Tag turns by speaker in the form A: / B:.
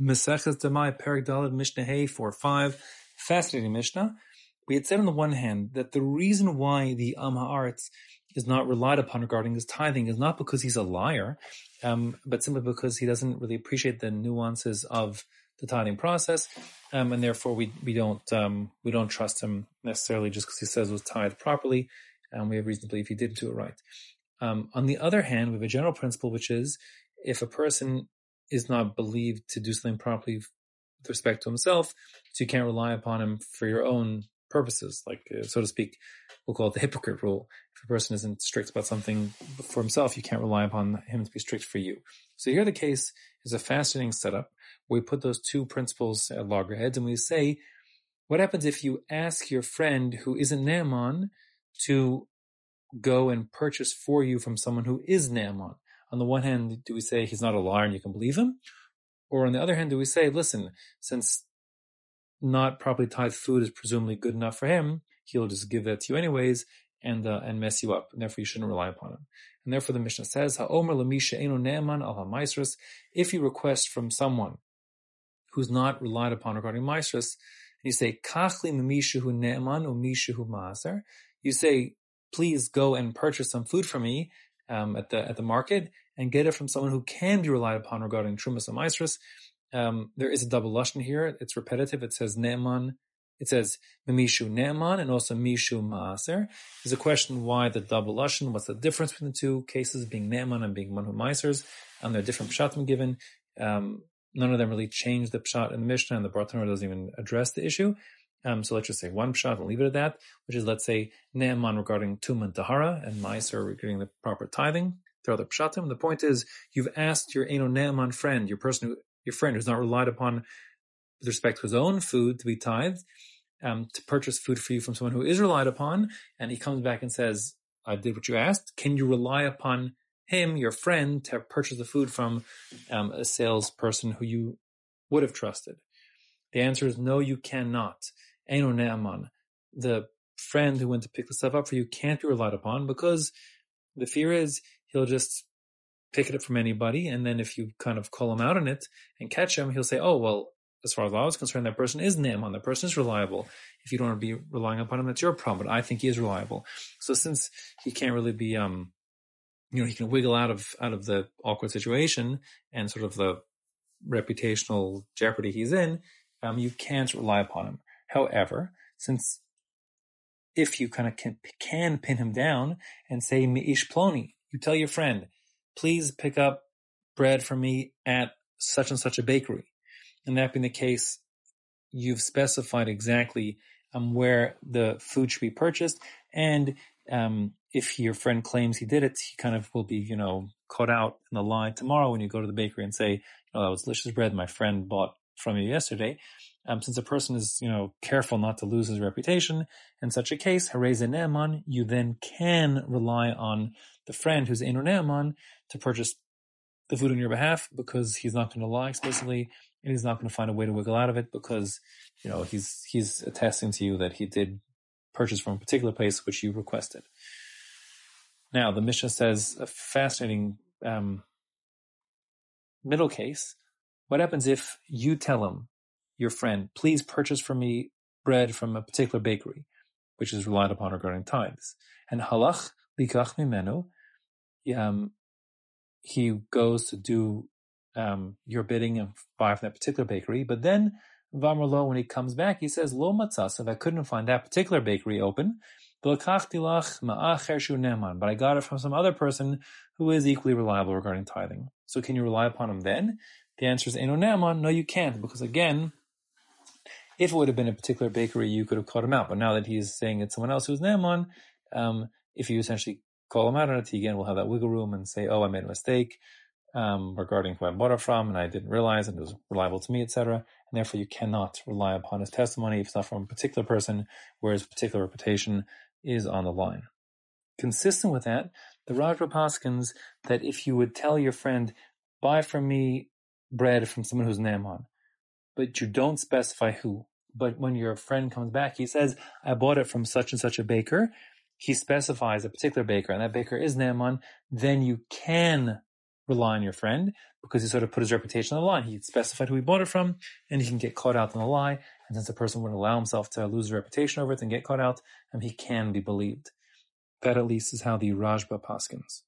A: Maseches Demai Perik Dalad Mishnah Hey 4 5. Fascinating Mishnah. We had said on the one hand that the reason why the Am Haaretz is not relied upon regarding his tithing is not because he's a liar, um, but simply because he doesn't really appreciate the nuances of the tithing process, um, and therefore we we don't um, we don't trust him necessarily just because he says it was tithed properly, and we have reason to believe he did do it right. Um, on the other hand, we have a general principle which is if a person is not believed to do something properly with respect to himself, so you can't rely upon him for your own purposes, like uh, so to speak. We'll call it the hypocrite rule. If a person isn't strict about something for himself, you can't rely upon him to be strict for you. So here the case is a fascinating setup we put those two principles at loggerheads and we say, what happens if you ask your friend who isn't ne'eman to go and purchase for you from someone who is ne'eman? On the one hand, do we say he's not a liar and you can believe him? Or on the other hand, do we say, listen, since not properly tithed food is presumably good enough for him, he'll just give that to you anyways and uh, and mess you up, and therefore you shouldn't rely upon him. And therefore the Mishnah says, Ha'omer lamisha eno ne'eman al if you request from someone who's not relied upon regarding maisrus, and you say, kachli hu ne'eman hu ma'aser, you say, please go and purchase some food for me, um, at the at the market and get it from someone who can be relied upon regarding trumas and ma'asros. Um, there is a double lashon here. It's repetitive. It says ne'eman. It says mishu ne'eman and also mishu maaser. There's a question why the double lashon. What's the difference between the two cases, being ne'eman and being manhu maasers? And there are different pshatim given. Um, none of them really change the pshat in the Mishnah, and the Bartenura doesn't even address the issue. Um, so let's just say one pshat and leave it at that, which is let's say ne'eman regarding tumah and tahara and meiser regarding the proper tithing. There are other pshatim. The point is you've asked your eno ne'eman friend, your person who, your friend who's not relied upon with respect to his own food to be tithed, um, to purchase food for you from someone who is relied upon, and he comes back and says, I did what you asked. Can you rely upon him, your friend, to purchase the food from um, a salesperson who you would have trusted? The answer is no, you cannot. Eno Ne'eman. The friend who went to pick the stuff up for you can't be relied upon because the fear is he'll just pick it up from anybody. And then if you kind of call him out on it and catch him, he'll say, oh, well, as far as I was concerned, that person is ne'eman. That person is reliable. If you don't want to be relying upon him, that's your problem. But I think he is reliable. So since he can't really be, um, you know, he can wiggle out of out of the awkward situation and sort of the reputational jeopardy he's in, um, you can't rely upon him. However, since if you kind of can, can pin him down and say mi'ish ploni, you tell your friend, please pick up bread for me at such and such a bakery. And that being the case, you've specified exactly um, where the food should be purchased. And um, if your friend claims he did it, he kind of will be, you know, caught out in the lie tomorrow when you go to the bakery and say, "Oh, that was delicious bread my friend bought from you yesterday." Um, since a person is, you know, careful not to lose his reputation, in such a case, you then can rely on the friend who's Eno Ne'eman to purchase the food on your behalf because he's not going to lie explicitly and he's not going to find a way to wiggle out of it because, you know, he's, he's attesting to you that he did purchase from a particular place which you requested. Now, the Mishnah says a fascinating um, middle case. What happens if you tell him your friend, please purchase for me bread from a particular bakery, which is relied upon regarding tithes. And halach likach mimenu, um, he goes to do um, your bidding and buy from that particular bakery. But then Vamarlo, when he comes back, he says, Lo matzas, I couldn't find that particular bakery open, but I got it from some other person who is equally reliable regarding tithing. So can you rely upon him then? The answer is No, you can't, because again, if it would have been a particular bakery, you could have called him out. But now that he's saying it's someone else who's ne'eman, um, if you essentially call him out on it, he again will have that wiggle room and say, "Oh, I made a mistake um, regarding who I bought it from, and I didn't realize, and it was reliable to me, etc." And therefore, you cannot rely upon his testimony if it's not from a particular person, where his particular reputation is on the line. Consistent with that, the Rashba Paskins that if you would tell your friend, "Buy from me bread from someone who's ne'eman," but you don't specify who. But when your friend comes back, he says, I bought it from such and such a baker. He specifies a particular baker, and that baker is ne'eman. Then you can rely on your friend because he sort of put his reputation on the line. He specified who he bought it from, and he can get caught out in the lie. And since a person wouldn't allow himself to lose his reputation over it and get caught out, and he can be believed. That at least is how the Rashba paskins.